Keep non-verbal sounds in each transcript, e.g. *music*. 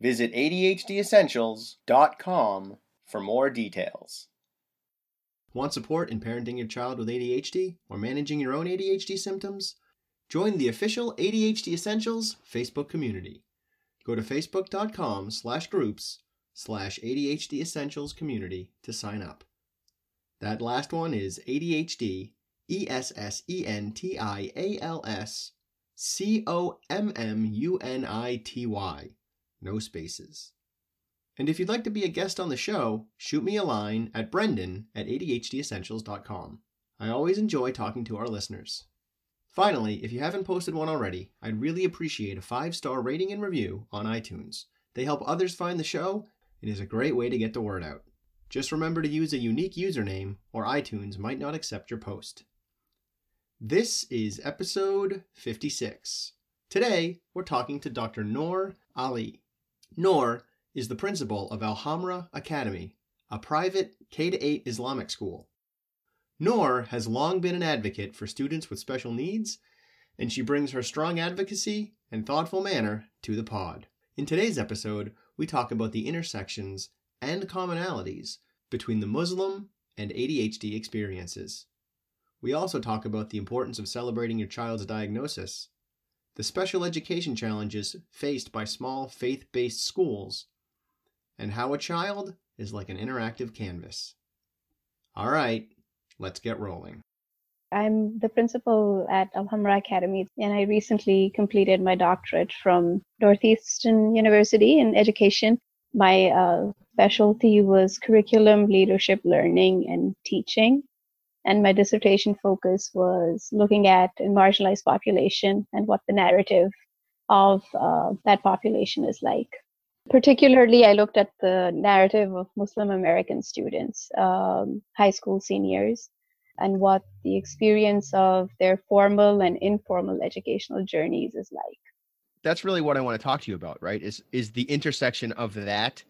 Visit ADHDessentials.com for more details. Want support in parenting your child with ADHD or managing your own ADHD symptoms? Join the official ADHD Essentials Facebook community. Go to facebook.com slash groups slash ADHD Essentials community to sign up. That last one is ADHD E S S E N T I A L S C O M M U N I T Y. No spaces. And if you'd like to be a guest on the show, shoot me a line at brendan at ADHDessentials.com. I always enjoy talking to our listeners. Finally, if you haven't posted one already, I'd really appreciate a five star rating and review on iTunes. They help others find the show and is a great way to get the word out. Just remember to use a unique username, or iTunes might not accept your post. This is episode 56. Today, we're talking to Dr. Noor Ali. Noor is the principal of Al Hamra Academy, a private K 8 Islamic school. Noor has long been an advocate for students with special needs, and she brings her strong advocacy and thoughtful manner to the pod. In today's episode, we talk about the intersections and commonalities between the Muslim and ADHD experiences. We also talk about the importance of celebrating your child's diagnosis, the special education challenges faced by small faith based schools, and how a child is like an interactive canvas. All right, let's get rolling. I'm the principal at Al Hamra Academy, and I recently completed my doctorate from Northeastern University in education. My uh, specialty was curriculum, leadership, learning, and teaching. And my dissertation focus was looking at a marginalized population and what the narrative of uh, that population is like. Particularly, I looked at the narrative of Muslim American students, um, high school seniors, and what the experience of their formal and informal educational journeys is like. That's really what I want to talk to you about, right? Is is the intersection of that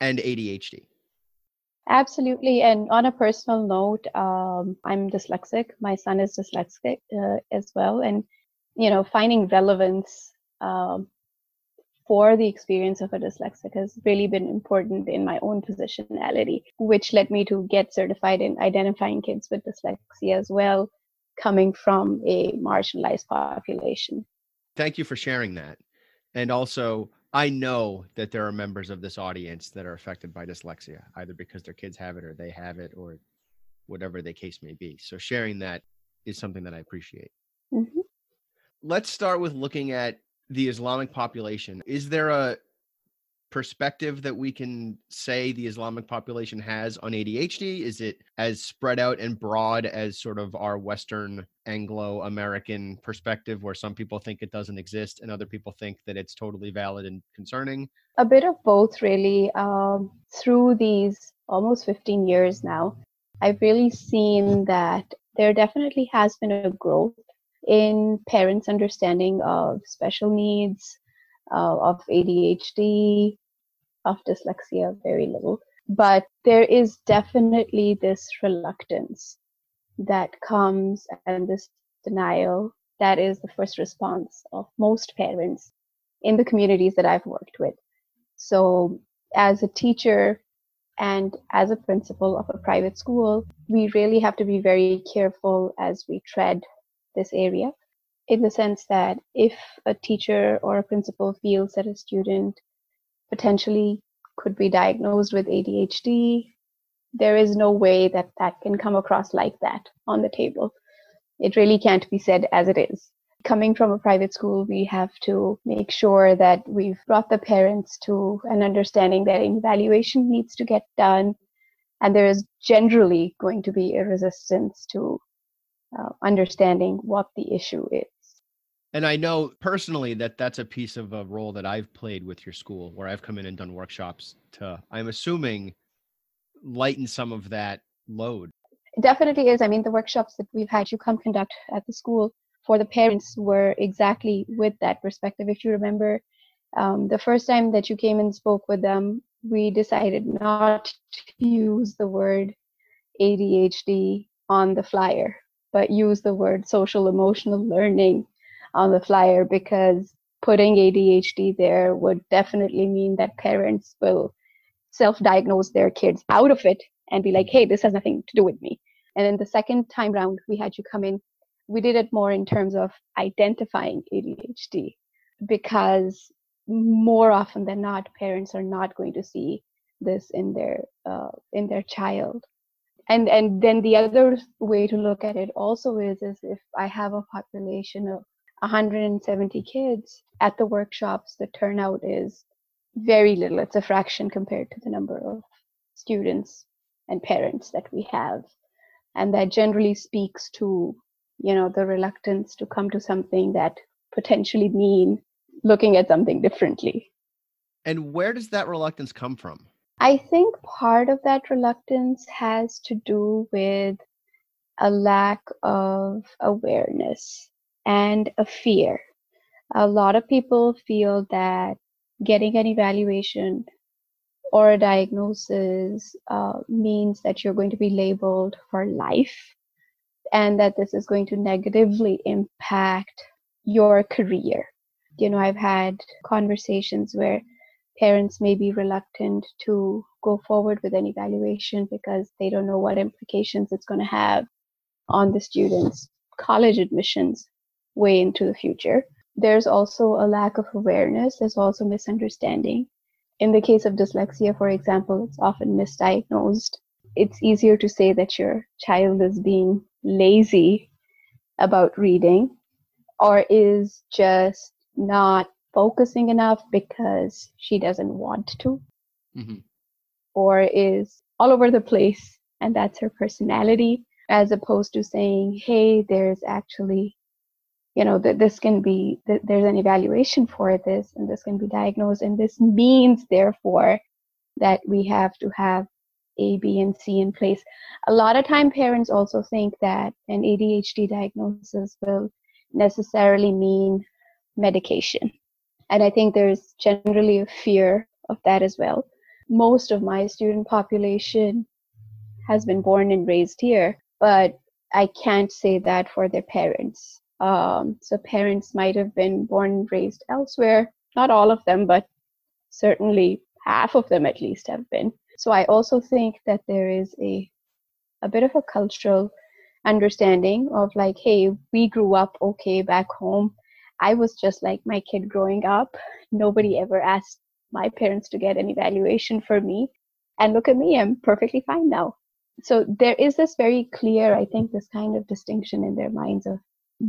and ADHD? Absolutely. And on a personal note, um, I'm dyslexic. My son is dyslexic uh, as well, and you know, finding relevance um, for the experience of a dyslexic has really been important in my own positionality, which led me to get certified in identifying kids with dyslexia as well, coming from a marginalized population. Thank you for sharing that. And also, I know that there are members of this audience that are affected by dyslexia, either because their kids have it or they have it or whatever the case may be. So sharing that is something that I appreciate. Mm-hmm. Let's start with looking at the Islamic population. Is there a perspective that we can say the Islamic population has on ADHD? Is it as spread out and broad as sort of our Western Anglo American perspective, where some people think it doesn't exist and other people think that it's totally valid and concerning? A bit of both, really. Um, through these almost 15 years now, I've really seen that there definitely has been a growth in parents' understanding of special needs, uh, of ADHD, of dyslexia, very little. But there is definitely this reluctance that comes and this denial that is the first response of most parents in the communities that I've worked with. So, as a teacher and as a principal of a private school, we really have to be very careful as we tread this area in the sense that if a teacher or a principal feels that a student potentially could be diagnosed with ADHD, there is no way that that can come across like that on the table. It really can't be said as it is. Coming from a private school, we have to make sure that we've brought the parents to an understanding that an evaluation needs to get done. And there is generally going to be a resistance to uh, understanding what the issue is. And I know personally that that's a piece of a role that I've played with your school where I've come in and done workshops to, I'm assuming, lighten some of that load. It definitely is. I mean, the workshops that we've had you come conduct at the school for the parents were exactly with that perspective. If you remember, um, the first time that you came and spoke with them, we decided not to use the word ADHD on the flyer, but use the word social emotional learning on the flyer because putting ADHD there would definitely mean that parents will self diagnose their kids out of it and be like, hey, this has nothing to do with me. And then the second time round, we had you come in, we did it more in terms of identifying ADHD because more often than not, parents are not going to see this in their uh, in their child and and then the other way to look at it also is is if i have a population of 170 kids at the workshops the turnout is very little. It's a fraction compared to the number of students and parents that we have. And that generally speaks to you know the reluctance to come to something that potentially mean looking at something differently. And where does that reluctance come from? I think part of that reluctance has to do with a lack of awareness and a fear. A lot of people feel that getting an evaluation or a diagnosis uh, means that you're going to be labeled for life and that this is going to negatively impact your career. You know, I've had conversations where parents may be reluctant to go forward with an evaluation because they don't know what implications it's going to have on the students' college admissions way into the future. There's also a lack of awareness, there's also misunderstanding. In the case of dyslexia, for example, it's often misdiagnosed. It's easier to say that your child is being lazy about reading or is just not focusing enough because she doesn't want to mm-hmm. or is all over the place and that's her personality as opposed to saying hey there's actually you know that this can be that there's an evaluation for this and this can be diagnosed and this means therefore that we have to have a b and c in place a lot of time parents also think that an adhd diagnosis will necessarily mean medication and I think there's generally a fear of that as well. Most of my student population has been born and raised here, but I can't say that for their parents. Um, so parents might have been born and raised elsewhere. Not all of them, but certainly half of them at least have been. So I also think that there is a a bit of a cultural understanding of like, hey, we grew up okay back home. I was just like my kid growing up. Nobody ever asked my parents to get an evaluation for me. And look at me, I'm perfectly fine now. So there is this very clear, I think, this kind of distinction in their minds of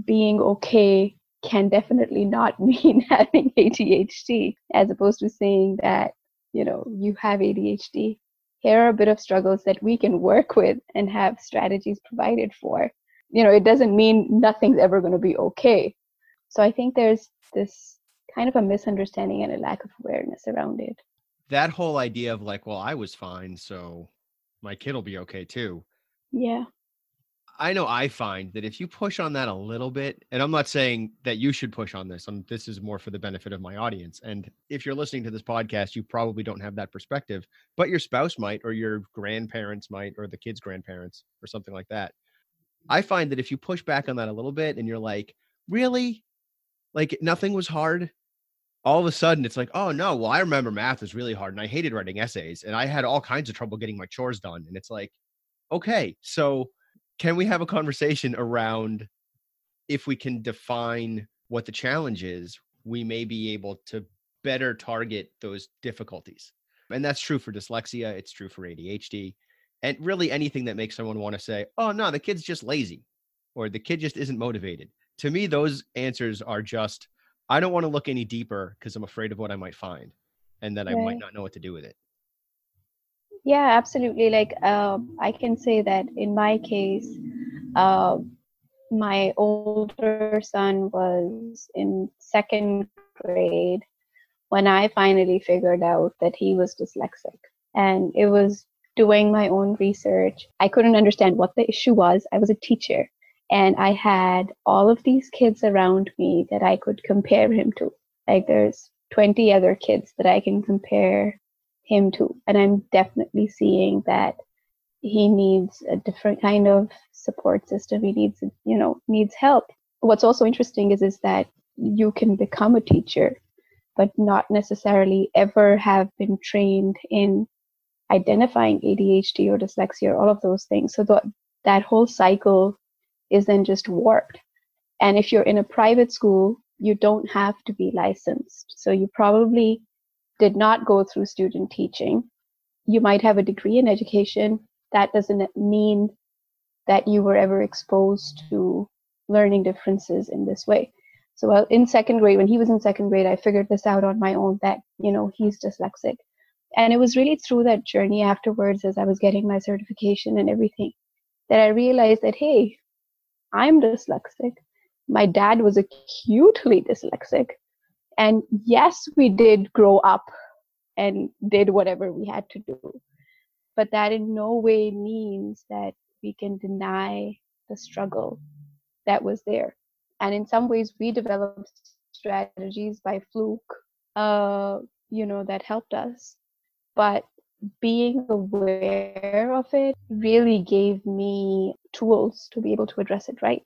being okay can definitely not *laughs* mean having ADHD, as opposed to saying that, you know, you have ADHD. Here are a bit of struggles that we can work with and have strategies provided for. You know, it doesn't mean nothing's ever going to be okay. So I think there's this kind of a misunderstanding and a lack of awareness around it. That whole idea of like, well, I was fine, so my kid will be okay too. Yeah. I know I find that if you push on that a little bit, and I'm not saying that you should push on this, I'm, this is more for the benefit of my audience. And if you're listening to this podcast, you probably don't have that perspective, but your spouse might, or your grandparents might, or the kid's grandparents, or something like that. I find that if you push back on that a little bit and you're like, really? like nothing was hard all of a sudden it's like oh no well i remember math was really hard and i hated writing essays and i had all kinds of trouble getting my chores done and it's like okay so can we have a conversation around if we can define what the challenge is we may be able to better target those difficulties and that's true for dyslexia it's true for adhd and really anything that makes someone want to say oh no the kid's just lazy or the kid just isn't motivated to me, those answers are just, I don't want to look any deeper because I'm afraid of what I might find and that right. I might not know what to do with it. Yeah, absolutely. Like, um, I can say that in my case, uh, my older son was in second grade when I finally figured out that he was dyslexic. And it was doing my own research. I couldn't understand what the issue was. I was a teacher and I had all of these kids around me that I could compare him to. Like there's 20 other kids that I can compare him too. And I'm definitely seeing that he needs a different kind of support system. He needs, you know, needs help. What's also interesting is, is that you can become a teacher, but not necessarily ever have been trained in identifying ADHD or dyslexia or all of those things. So the, that whole cycle is then just warped. And if you're in a private school, you don't have to be licensed. So you probably did not go through student teaching. You might have a degree in education. That doesn't mean that you were ever exposed to learning differences in this way. So in second grade, when he was in second grade, I figured this out on my own that, you know, he's dyslexic. And it was really through that journey afterwards, as I was getting my certification and everything, that I realized that, hey, I'm dyslexic. My dad was acutely dyslexic. And yes, we did grow up and did whatever we had to do. But that in no way means that we can deny the struggle that was there. And in some ways, we developed strategies by fluke, uh, you know, that helped us. But being aware of it really gave me tools to be able to address it right.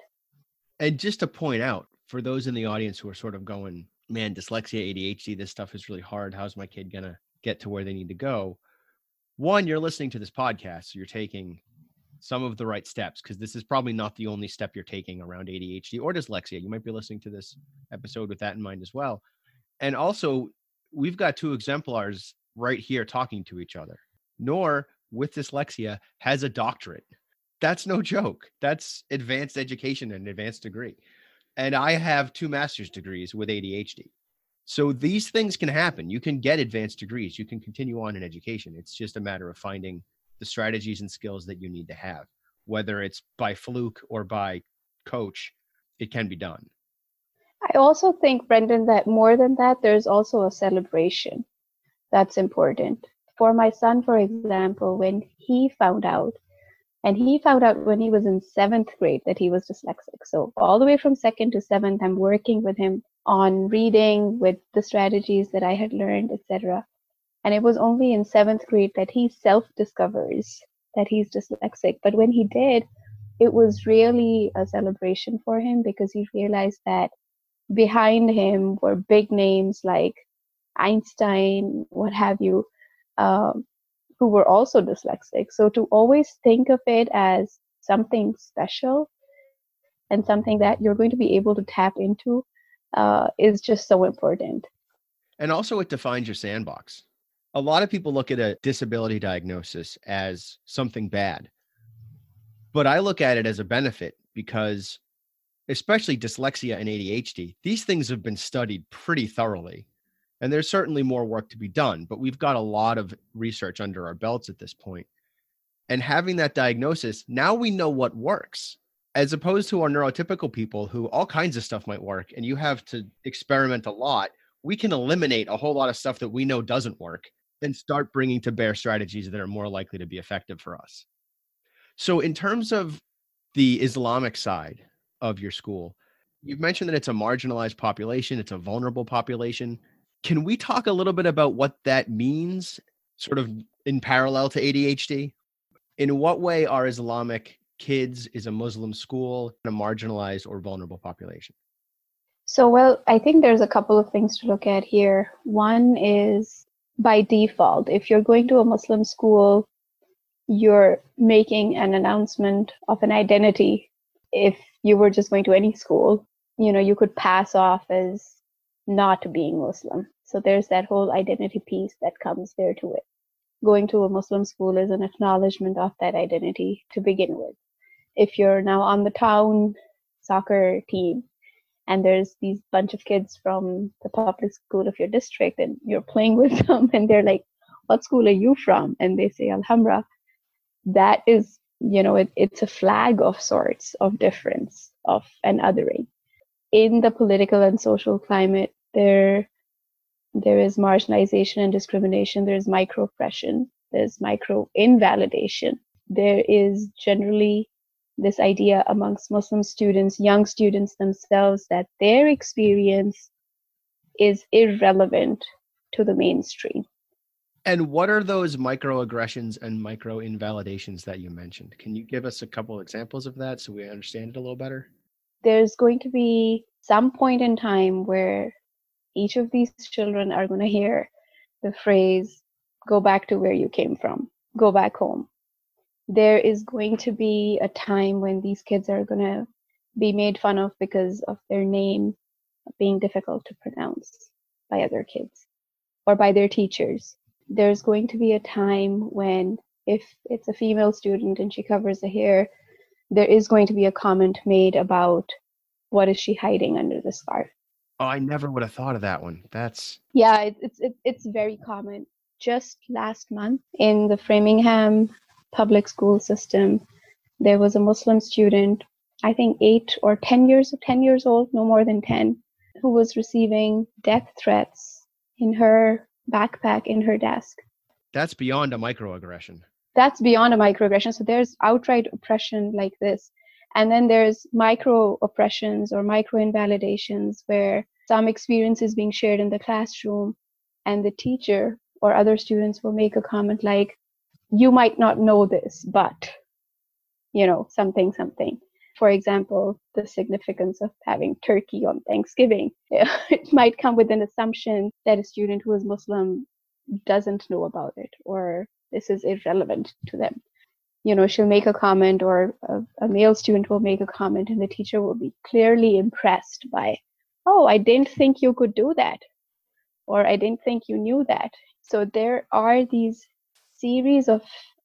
And just to point out for those in the audience who are sort of going, man, dyslexia, ADHD, this stuff is really hard. How's my kid going to get to where they need to go? One, you're listening to this podcast, so you're taking some of the right steps because this is probably not the only step you're taking around ADHD or dyslexia. You might be listening to this episode with that in mind as well. And also, we've got two exemplars right here talking to each other. Noor with dyslexia, has a doctorate. That's no joke. That's advanced education and advanced degree. And I have two master's degrees with ADHD. So these things can happen. You can get advanced degrees. You can continue on in education. It's just a matter of finding the strategies and skills that you need to have, whether it's by fluke or by coach, it can be done. I also think, Brendan, that more than that, there's also a celebration that's important. For my son, for example, when he found out, and he found out when he was in seventh grade that he was dyslexic. So, all the way from second to seventh, I'm working with him on reading with the strategies that I had learned, etc. And it was only in seventh grade that he self discovers that he's dyslexic. But when he did, it was really a celebration for him because he realized that behind him were big names like Einstein, what have you, um, who were also dyslexic. So to always think of it as something special and something that you're going to be able to tap into uh, is just so important. And also, it defines your sandbox a lot of people look at a disability diagnosis as something bad. But I look at it as a benefit because, especially dyslexia and ADHD, these things have been studied pretty thoroughly. And there's certainly more work to be done, but we've got a lot of research under our belts at this point. And having that diagnosis, now we know what works, as opposed to our neurotypical people who all kinds of stuff might work and you have to experiment a lot. We can eliminate a whole lot of stuff that we know doesn't work and start bringing to bear strategies that are more likely to be effective for us. So, in terms of the Islamic side of your school, you've mentioned that it's a marginalized population, it's a vulnerable population. Can we talk a little bit about what that means, sort of in parallel to ADHD? In what way are Islamic kids, is a Muslim school, a marginalized or vulnerable population? So, well, I think there's a couple of things to look at here. One is by default, if you're going to a Muslim school, you're making an announcement of an identity. If you were just going to any school, you know, you could pass off as not being Muslim. So there's that whole identity piece that comes there to it. Going to a Muslim school is an acknowledgement of that identity to begin with. If you're now on the town soccer team, and there's these bunch of kids from the public school of your district and you're playing with *laughs* them and they're like what school are you from and they say Al Hamra that is you know it, it's a flag of sorts of difference of an othering. In the political and social climate, there there is marginalization and discrimination, there is microoppression, there's micro invalidation. There is generally this idea amongst Muslim students, young students themselves, that their experience is irrelevant to the mainstream. And what are those microaggressions and micro invalidations that you mentioned? Can you give us a couple examples of that so we understand it a little better? There's going to be some point in time where each of these children are going to hear the phrase, go back to where you came from, go back home. There is going to be a time when these kids are going to be made fun of because of their name being difficult to pronounce by other kids or by their teachers. There's going to be a time when, if it's a female student and she covers the hair, there is going to be a comment made about what is she hiding under the scarf. Oh, I never would have thought of that one. That's yeah, it, it's it, it's very common. Just last month in the Framingham public school system, there was a Muslim student, I think eight or ten years ten years old, no more than ten, who was receiving death threats in her backpack in her desk. That's beyond a microaggression. That's beyond a microaggression. So there's outright oppression like this. And then there's micro oppressions or micro invalidations where some experience is being shared in the classroom and the teacher or other students will make a comment like, you might not know this, but, you know, something, something for example, the significance of having turkey on Thanksgiving. *laughs* it might come with an assumption that a student who is Muslim doesn't know about it or this is irrelevant to them. You know, she'll make a comment or a, a male student will make a comment and the teacher will be clearly impressed by, oh, I didn't think you could do that. Or I didn't think you knew that. So there are these series of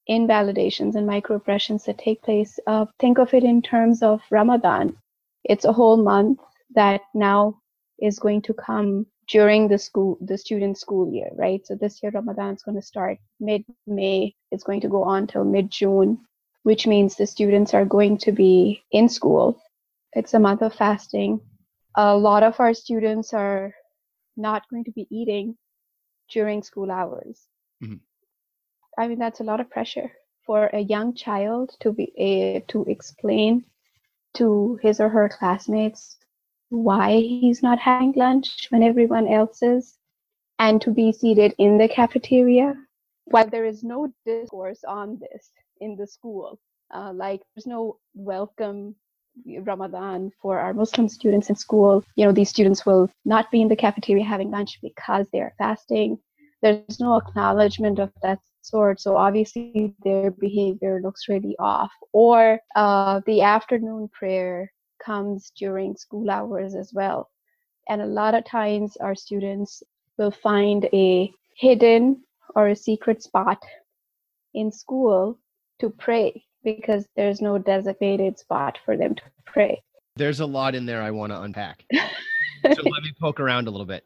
invalidations and microaggressions that take place. Uh, think of it in terms of Ramadan. It's a whole month that now is going to come during the school, the student school year, right? So this year Ramadan is going to start mid-May. It's going to go on till mid-June, which means the students are going to be in school. It's a month of fasting. A lot of our students are not going to be eating during school hours. Mm-hmm. I mean, that's a lot of pressure for a young child to be a, to explain to his or her classmates why he's not having lunch when everyone else is, and to be seated in the cafeteria while there is no discourse on this in the school. Uh, like there's no welcome Ramadan for our Muslim students in school. You know, these students will not be in the cafeteria having lunch because they are fasting. There's no acknowledgement of that sort. So obviously their behavior looks really off. Or uh, the afternoon prayer comes during school hours as well. And a lot of times our students will find a hidden or a secret spot in school to pray because there's no designated spot for them to pray. There's a lot in there I want to unpack. so let me poke around a little bit.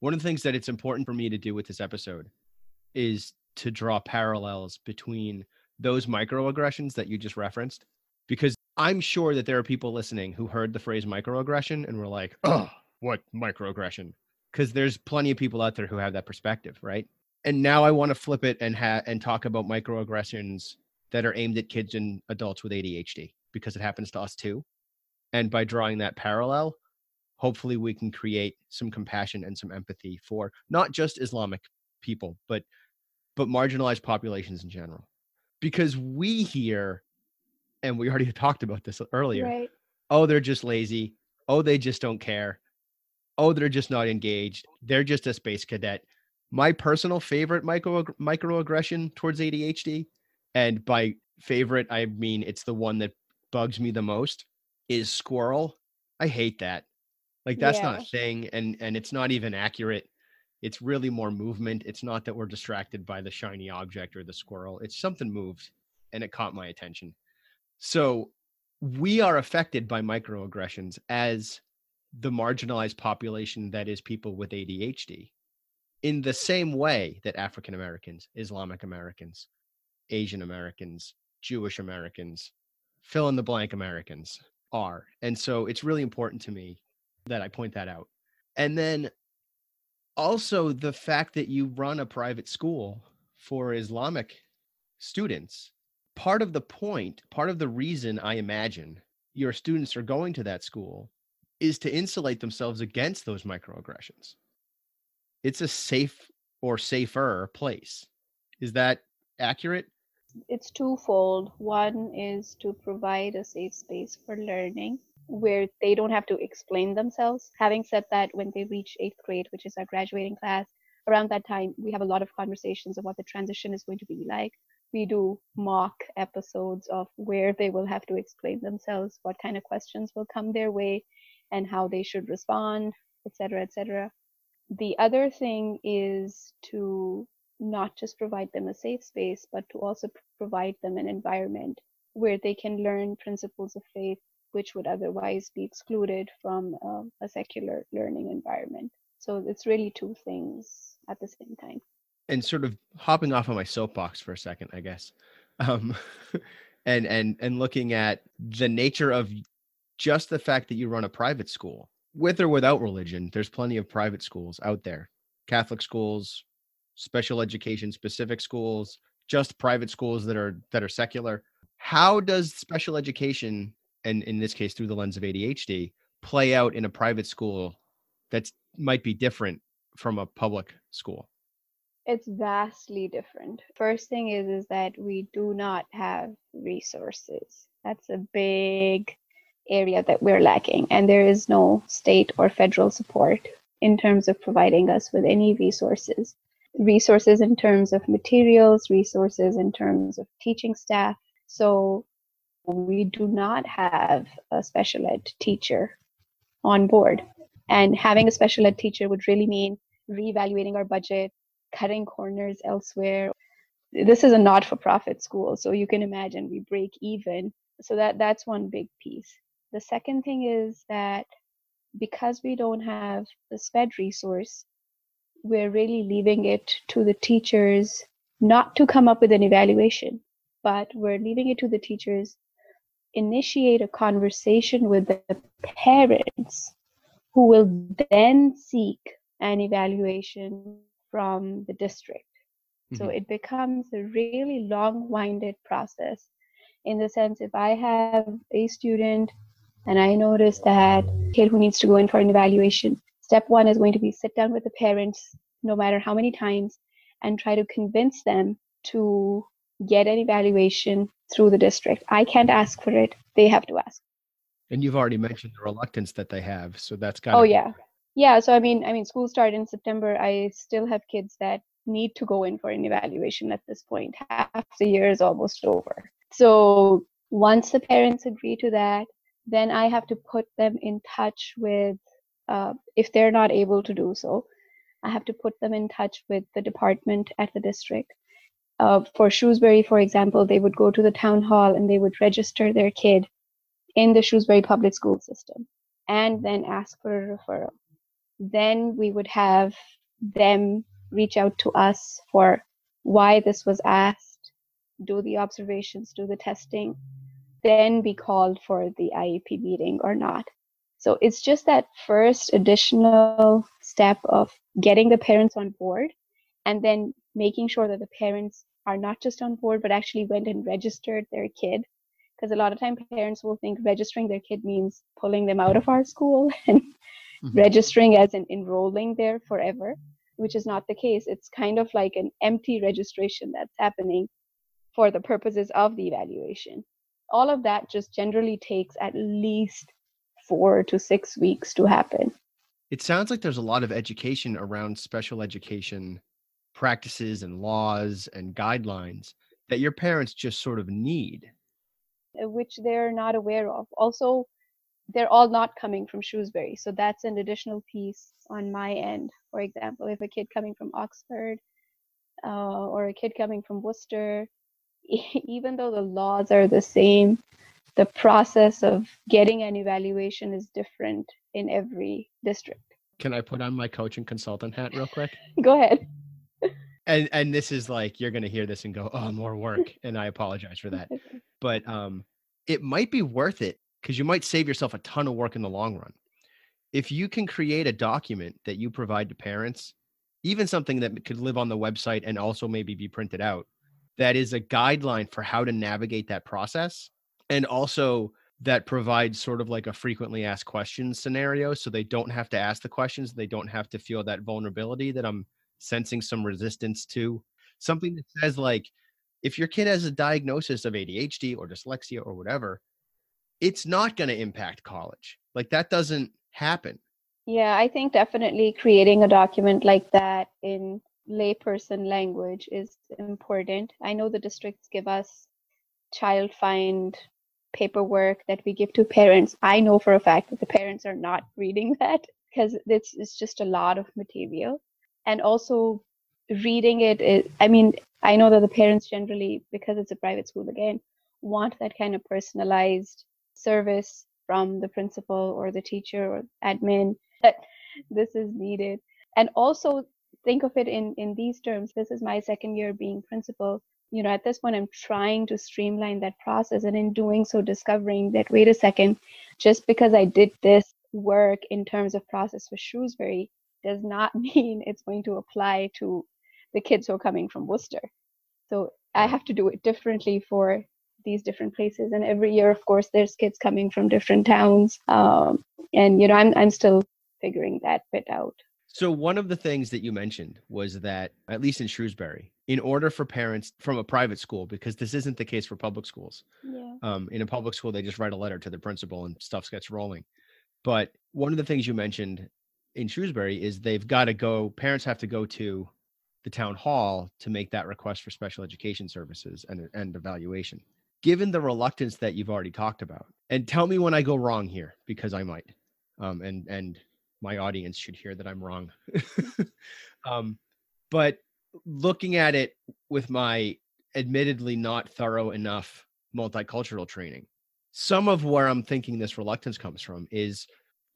One of the things that it's important for me to do with this episode is to draw parallels between those microaggressions that you just referenced because I'm sure that there are people listening who heard the phrase microaggression and were like, "Oh, what microaggression?" Because there's plenty of people out there who have that perspective, right? And now I want to flip it and ha- and talk about microaggressions that are aimed at kids and adults with ADHD because it happens to us too. And by drawing that parallel, hopefully we can create some compassion and some empathy for not just Islamic people, but but marginalized populations in general. Because we hear, and we already *laughs* talked about this earlier, right. oh, they're just lazy. Oh, they just don't care. Oh, they're just not engaged. They're just a space cadet. My personal favorite micro microaggression towards ADHD, and by favorite, I mean it's the one that bugs me the most, is squirrel. I hate that. Like that's yeah. not a thing, and and it's not even accurate it's really more movement. It's not that we're distracted by the shiny object or the squirrel. It's something moved and it caught my attention. So we are affected by microaggressions as the marginalized population that is people with ADHD in the same way that African Americans, Islamic Americans, Asian Americans, Jewish Americans, fill in the blank Americans are. And so it's really important to me that I point that out. And then also the fact that you run a private school for Islamic students. Part of the point, part of the reason I imagine your students are going to that school is to insulate themselves against those microaggressions. It's a safe or safer place. Is that accurate? It's twofold. One is to provide a safe space for learning where they don't have to explain themselves. Having said that, when they reach eighth grade, which is our graduating class, around that time, we have a lot of conversations of what the transition is going to be like. We do mock episodes of where they will have to explain themselves, what kind of questions will come their way, and how they should respond, etc., etc. The other thing is to not just provide them a safe space, but to also provide them an environment where they can learn principles of faith which would otherwise be excluded from uh, a secular learning environment. So it's really two things at the same time. And sort of hopping off of my soapbox for a second, I guess, um, *laughs* and and and looking at the nature of just the fact that you run a private school, with or without religion. There's plenty of private schools out there, Catholic schools, special education specific schools, just private schools that are that are secular. How does special education and in this case through the lens of ADHD, play out in a private school that might be different from a public school? It's vastly different. First thing is is that we do not have resources. That's a big area that we're lacking and there is no state or federal support in terms of providing us with any resources. Resources in terms of materials, resources in terms of teaching staff. So we do not have a special ed teacher on board. And having a special ed teacher would really mean reevaluating our budget, cutting corners elsewhere. This is a not for profit school, so you can imagine we break even. So that that's one big piece. The second thing is that because we don't have the SPED resource, we're really leaving it to the teachers not to come up with an evaluation, but we're leaving it to the teachers initiate a conversation with the parents who will then seek an evaluation from the district. Mm-hmm. So it becomes a really long winded process in the sense if I have a student and I notice that kid who needs to go in for an evaluation, step one is going to be sit down with the parents no matter how many times and try to convince them to get an evaluation through the district. I can't ask for it. They have to ask. And you've already mentioned the reluctance that they have. So that's got Oh yeah. Yeah. So I mean I mean school started in September. I still have kids that need to go in for an evaluation at this point. Half the year is almost over. So once the parents agree to that, then I have to put them in touch with uh, if they're not able to do so, I have to put them in touch with the department at the district uh, for Shrewsbury, for example, they would go to the town hall and they would register their kid in the Shrewsbury public school system and then ask for a referral. Then we would have them reach out to us for why this was asked, do the observations, do the testing, then be called for the IEP meeting or not. So it's just that first additional step of getting the parents on board and then making sure that the parents are not just on board, but actually went and registered their kid. Because a lot of time parents will think registering their kid means pulling them out of our school *laughs* and mm-hmm. registering as in enrolling there forever, which is not the case. It's kind of like an empty registration that's happening for the purposes of the evaluation. All of that just generally takes at least four to six weeks to happen. It sounds like there's a lot of education around special education practices and laws and guidelines that your parents just sort of need uh, which they're not aware of also they're all not coming from shrewsbury. So that's an additional piece on my end. For example if a kid coming from oxford uh, or a kid coming from worcester *laughs* even though the laws are the same the process of getting an evaluation is different in every district. Can i put on my coaching consultant hat real quick? *laughs* Go ahead. And and this is like you're gonna hear this and go, oh, more work, *laughs* and I apologize for that. But um, it might be worth it because you might save yourself a ton of work in the long run. If you can create a document that you provide to parents, even something that could live on the website and also maybe be printed out, that is a guideline for how to navigate that process and also that provides sort of like a frequently asked questions scenario so they don't have to ask the questions they don't have to feel that vulnerability that i'm sensing some resistance to something that says like if your kid has a diagnosis of adhd or dyslexia or whatever it's not going to impact college like that doesn't happen. Yeah i think definitely creating a document like that in layperson language is important. I know the districts give us child find paperwork that we give to parents, I know for a fact that the parents are not *laughs* reading that because it's, it's just a lot of material. And also reading it, is, I mean, I know that the parents generally, because it's a private school again, want that kind of personalized service from the principal or the teacher or admin that this is needed. And also think of it in, in these terms. This is my second year being principal you know at this point i'm trying to streamline that process and in doing so discovering that wait a second just because i did this work in terms of process for shrewsbury does not *laughs* mean it's going to apply to the kids who are coming from worcester so i have to do it differently for these different places and every year of course there's kids coming from different towns um, and you know I'm, I'm still figuring that bit out so one of the things that you mentioned was that at least in Shrewsbury, in order for parents from a private school, because this isn't the case for public schools. Yeah. Um, in a public school, they just write a letter to the principal and stuff gets rolling. But one of the things you mentioned in Shrewsbury is they've got to go. Parents have to go to the town hall to make that request for special education services and and evaluation. Given the reluctance that you've already talked about, and tell me when I go wrong here because I might. Um, and and my audience should hear that I'm wrong. *laughs* um, but looking at it with my admittedly not thorough enough multicultural training, some of where I'm thinking this reluctance comes from is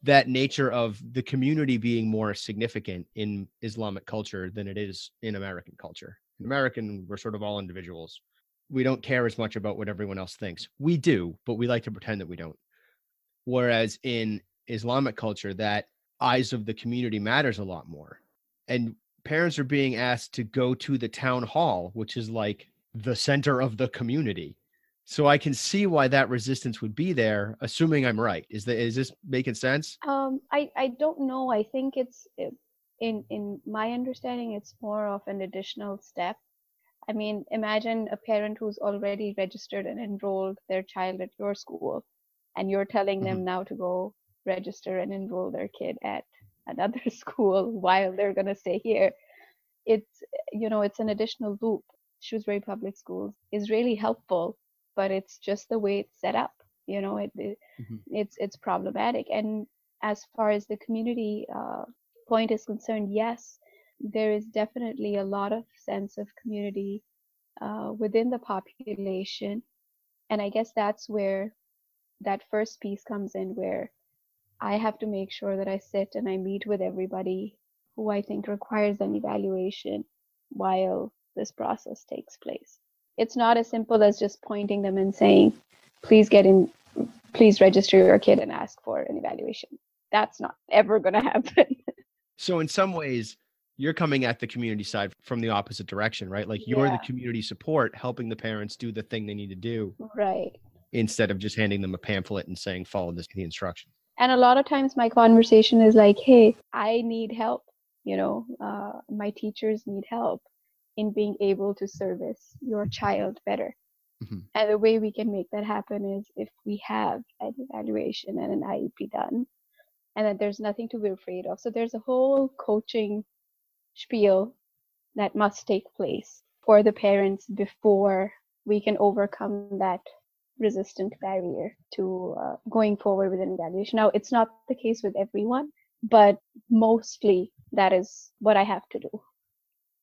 that nature of the community being more significant in Islamic culture than it is in American culture. In American, we're sort of all individuals. We don't care as much about what everyone else thinks. We do, but we like to pretend that we don't. Whereas in Islamic culture, that eyes of the community matters a lot more. And parents are being asked to go to the town hall, which is like the center of the community. So I can see why that resistance would be there, assuming I'm right. Is that is this making sense? Um, I I don't know. I think it's in in my understanding, it's more of an additional step. I mean, imagine a parent who's already registered and enrolled their child at your school, and you're telling them mm-hmm. now to go register and enroll their kid at another *laughs* school while they're going to stay here it's you know it's an additional loop shrewsbury public schools is really helpful but it's just the way it's set up you know it, it mm-hmm. it's it's problematic and as far as the community uh, point is concerned yes there is definitely a lot of sense of community uh, within the population and i guess that's where that first piece comes in where I have to make sure that I sit and I meet with everybody who I think requires an evaluation while this process takes place. It's not as simple as just pointing them and saying, please get in, please register your kid and ask for an evaluation. That's not ever going *laughs* to happen. so, in some ways, you're coming at the community side from the opposite direction, right? Like you're yeah. the community support helping the parents do the thing they need to do. Right. Instead of just handing them a pamphlet and saying, follow this the instructions and a lot of times my conversation is like hey i need help you know uh, my teachers need help in being able to service your child better mm-hmm. and the way we can make that happen is if we have an evaluation and an iep done and that there's nothing to be afraid of so there's a whole coaching spiel that must take place for the parents before we can overcome that resistant barrier to uh, going forward with an evaluation. Now, it's not the case with everyone, but mostly that is what I have to do.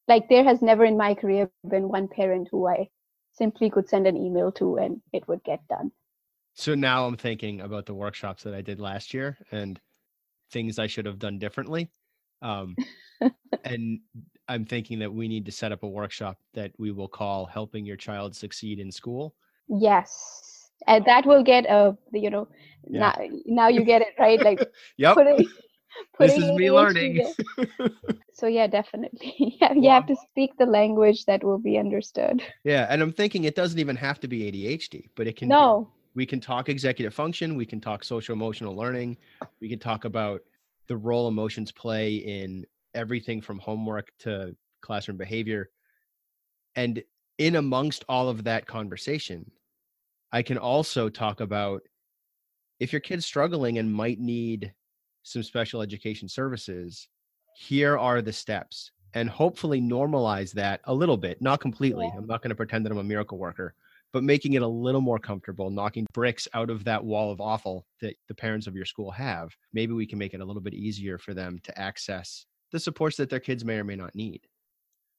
Like, there has never in my career been one parent who I simply could send an email to and it would get done. So now I'm thinking about the workshops that I did last year and things I should have done differently. Um, and I'm thinking that we need to set up a workshop that we will call Helping Your Child Succeed in School. Yes, and um, that will get a you know yeah. now now you get it right? Like *laughs* yep putting, putting *laughs* this is me learning. *laughs* so yeah definitely. Yeah, you have to speak the language that will be understood. Yeah and i'm thinking it doesn't even have to be adhd but it can no. we can talk executive function we can talk social emotional learning we can talk about the role emotions play in everything from homework to classroom behavior and in amongst all of that conversation i can also talk about if your kid's struggling and might need some special education services here are the steps and hopefully normalize that a little bit not completely yeah. i'm not going to pretend that i'm a miracle worker but making it a little more comfortable, knocking bricks out of that wall of awful that the parents of your school have. Maybe we can make it a little bit easier for them to access the supports that their kids may or may not need.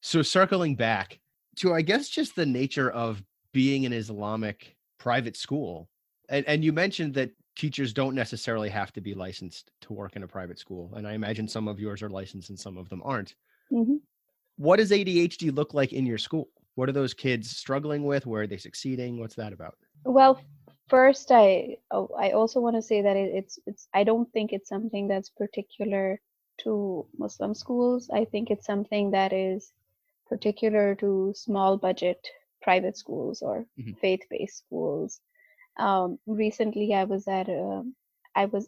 So, circling back to, I guess, just the nature of being an Islamic private school. And, and you mentioned that teachers don't necessarily have to be licensed to work in a private school. And I imagine some of yours are licensed and some of them aren't. Mm-hmm. What does ADHD look like in your school? what are those kids struggling with where are they succeeding what's that about well first i oh, i also want to say that it, it's it's i don't think it's something that's particular to muslim schools i think it's something that is particular to small budget private schools or mm-hmm. faith-based schools um, recently i was at a, i was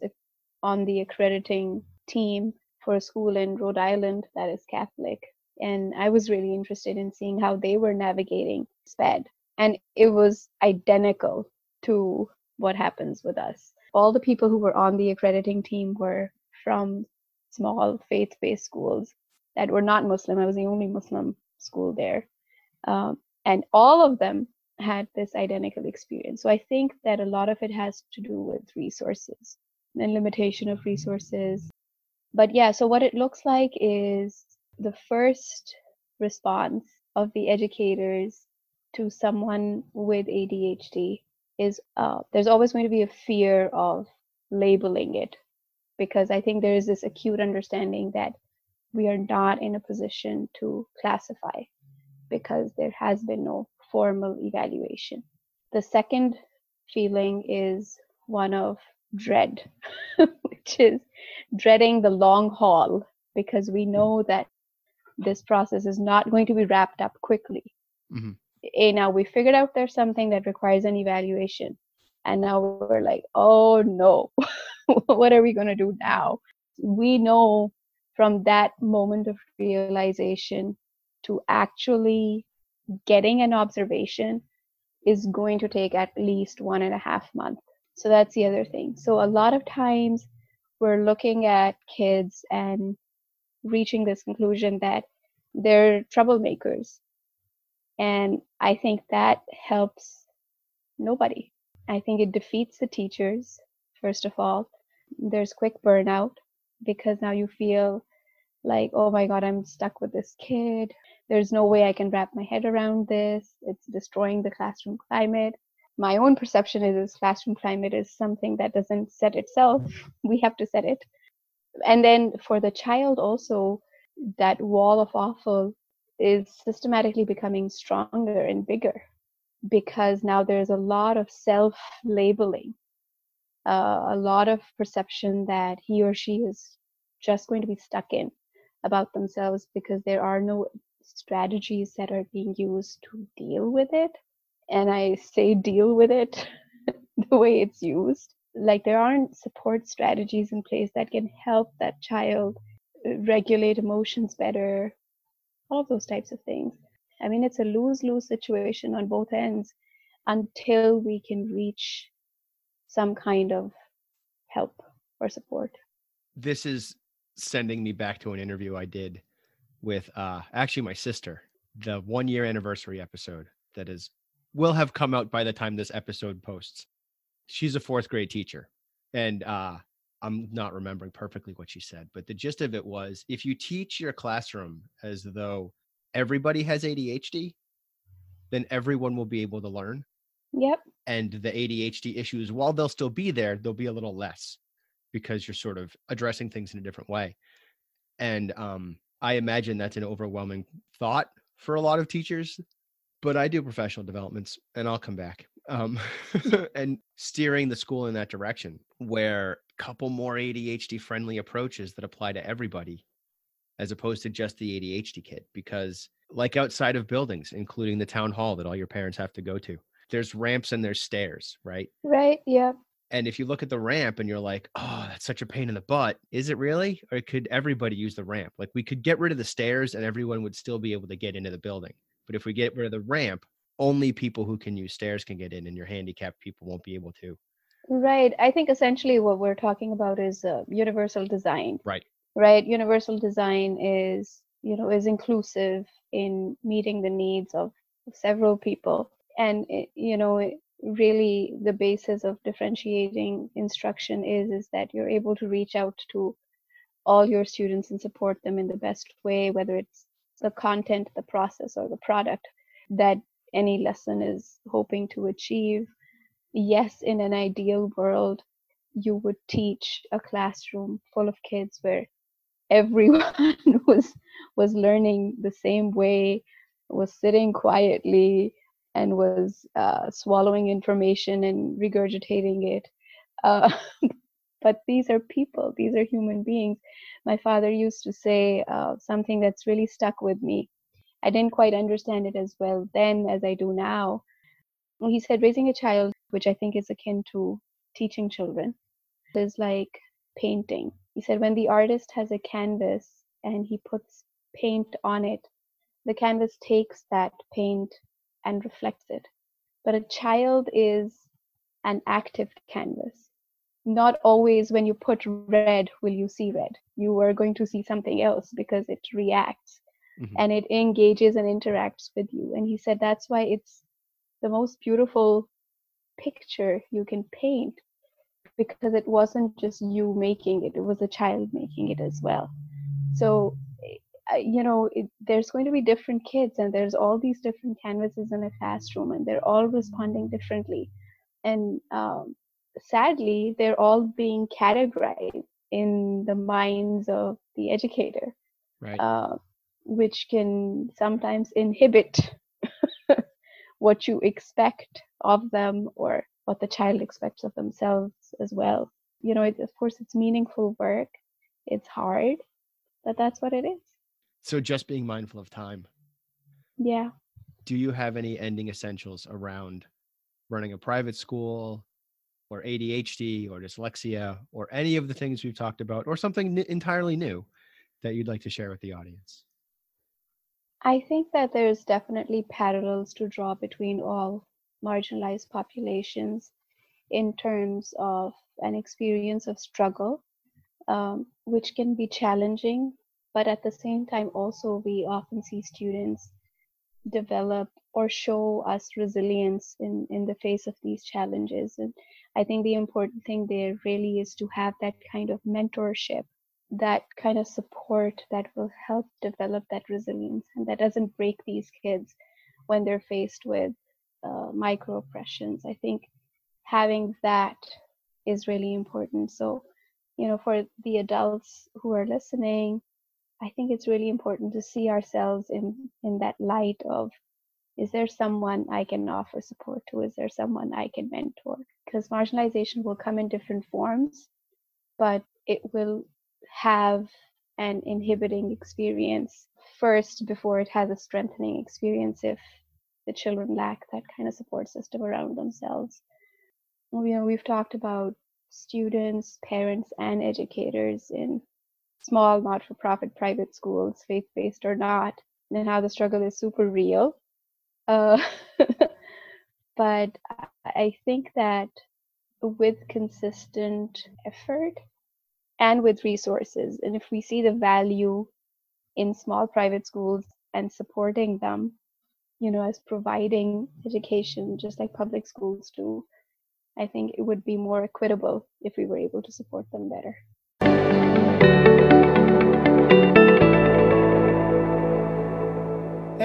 on the accrediting team for a school in rhode island that is catholic and I was really interested in seeing how they were navigating SPED. And it was identical to what happens with us. All the people who were on the accrediting team were from small faith based schools that were not Muslim. I was the only Muslim school there. Um, and all of them had this identical experience. So I think that a lot of it has to do with resources and limitation of resources. But yeah, so what it looks like is the first response of the educators to someone with ADHD is uh, there's always going to be a fear of labeling it because I think there is this acute understanding that we are not in a position to classify because there has been no formal evaluation. The second feeling is one of dread, *laughs* which is dreading the long haul because we know that this process is not going to be wrapped up quickly. Mm-hmm. A, now we figured out there's something that requires an evaluation. And now we're like, oh no, *laughs* *laughs* what are we going to do now? We know from that moment of realization to actually getting an observation is going to take at least one and a half months. So that's the other thing. So a lot of times we're looking at kids and reaching this conclusion that they're troublemakers. And I think that helps nobody. I think it defeats the teachers, first of all. There's quick burnout because now you feel like, oh my God, I'm stuck with this kid. There's no way I can wrap my head around this. It's destroying the classroom climate. My own perception is this classroom climate is something that doesn't set itself. We have to set it and then for the child also that wall of awful is systematically becoming stronger and bigger because now there's a lot of self labeling uh, a lot of perception that he or she is just going to be stuck in about themselves because there are no strategies that are being used to deal with it. And i say deal with it *laughs* the way it's used. Like there aren't support strategies in place that can help that child uh, regulate emotions better all of those types of things. I mean it's a lose-lose situation on both ends until we can reach some kind of help or support. This is sending me back to an interview i did with uh actually my sister the one year anniversary episode that is will have come out by the time this episode posts. She's a fourth grade teacher and uh i'm not remembering perfectly what she said but the gist of it was if you teach your classroom as though everybody has adhd then everyone will be able to learn yep. and the adhd issues while they'll still be there they'll be a little less because you're sort of addressing things in a different way. And um i imagine that's an overwhelming thought for a lot of teachers but i do professional developments and i'll come back um, *laughs* *laughs* and steering the school in that direction where a couple more ADHD friendly approaches that apply to everybody as opposed to just the ADHD kid because like outside of buildings including the town hall that all your parents have to go to there's ramps and there's stairs right? Right yeah. And if you look at the ramp and you're like oh that's such a pain in the butt is it really? Or could everybody use the ramp? Like we could get rid of the stairs and everyone would still be able to get into the building. But if we get rid of the ramp only people who can use stairs can get in and your handicapped people won't be able to. Right i think essentially what we're talking about is uh, universal design. Right. Right universal design is you know is inclusive in meeting the needs of several people and you know really the basis of differentiating instruction is is that you're able to reach out to all your students and support them in the best way whether it's the content the process or the product that any lesson is hoping to achieve. Yes, in an ideal world, you would teach a classroom full of kids where *laughs* everyone *laughs* was was learning the same way, was sitting quietly, and was uh, swallowing information and regurgitating it. Uh, *laughs* but these are people; these are human beings. My father used to say uh, something that's really stuck with me I didn't quite understand it as well then as I do now. He said raising a child, which I think is akin to teaching children, is like painting. He said when the artist has a canvas and he puts paint on it, the canvas takes that paint and reflects it. But a child is an active canvas. Not always when you put red will you see red. You are going to see something else because it reacts mm-hmm. and it engages and interacts with you. And he said that's why it's the most beautiful picture you can paint because it wasn't just you making it, it was a child making it as well. So, you know, it, there's going to be different kids, and there's all these different canvases in a classroom, and they're all responding differently. And um, sadly, they're all being categorized in the minds of the educator. Right. Uh, which can sometimes inhibit *laughs* what you expect of them or what the child expects of themselves as well. You know, it, of course, it's meaningful work, it's hard, but that's what it is. So, just being mindful of time. Yeah. Do you have any ending essentials around running a private school or ADHD or dyslexia or any of the things we've talked about or something n- entirely new that you'd like to share with the audience? I think that there's definitely parallels to draw between all marginalized populations in terms of an experience of struggle, um, which can be challenging, but at the same time, also, we often see students develop or show us resilience in, in the face of these challenges. And I think the important thing there really is to have that kind of mentorship that kind of support that will help develop that resilience and that doesn't break these kids when they're faced with uh, microaggressions. I think having that is really important. So, you know, for the adults who are listening, I think it's really important to see ourselves in in that light of is there someone I can offer support to? Is there someone I can mentor? Because marginalization will come in different forms, but it will have an inhibiting experience first before it has a strengthening experience if the children lack that kind of support system around themselves. You know, we've talked about students, parents, and educators in small, not for profit private schools, faith based or not, and how the struggle is super real. Uh, *laughs* but I think that with consistent effort and with resources. And if we see the value in small private schools and supporting them, you know, as providing education just like public schools do, I think it would be more equitable if we were able to support them better.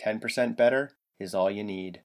10% better is all you need.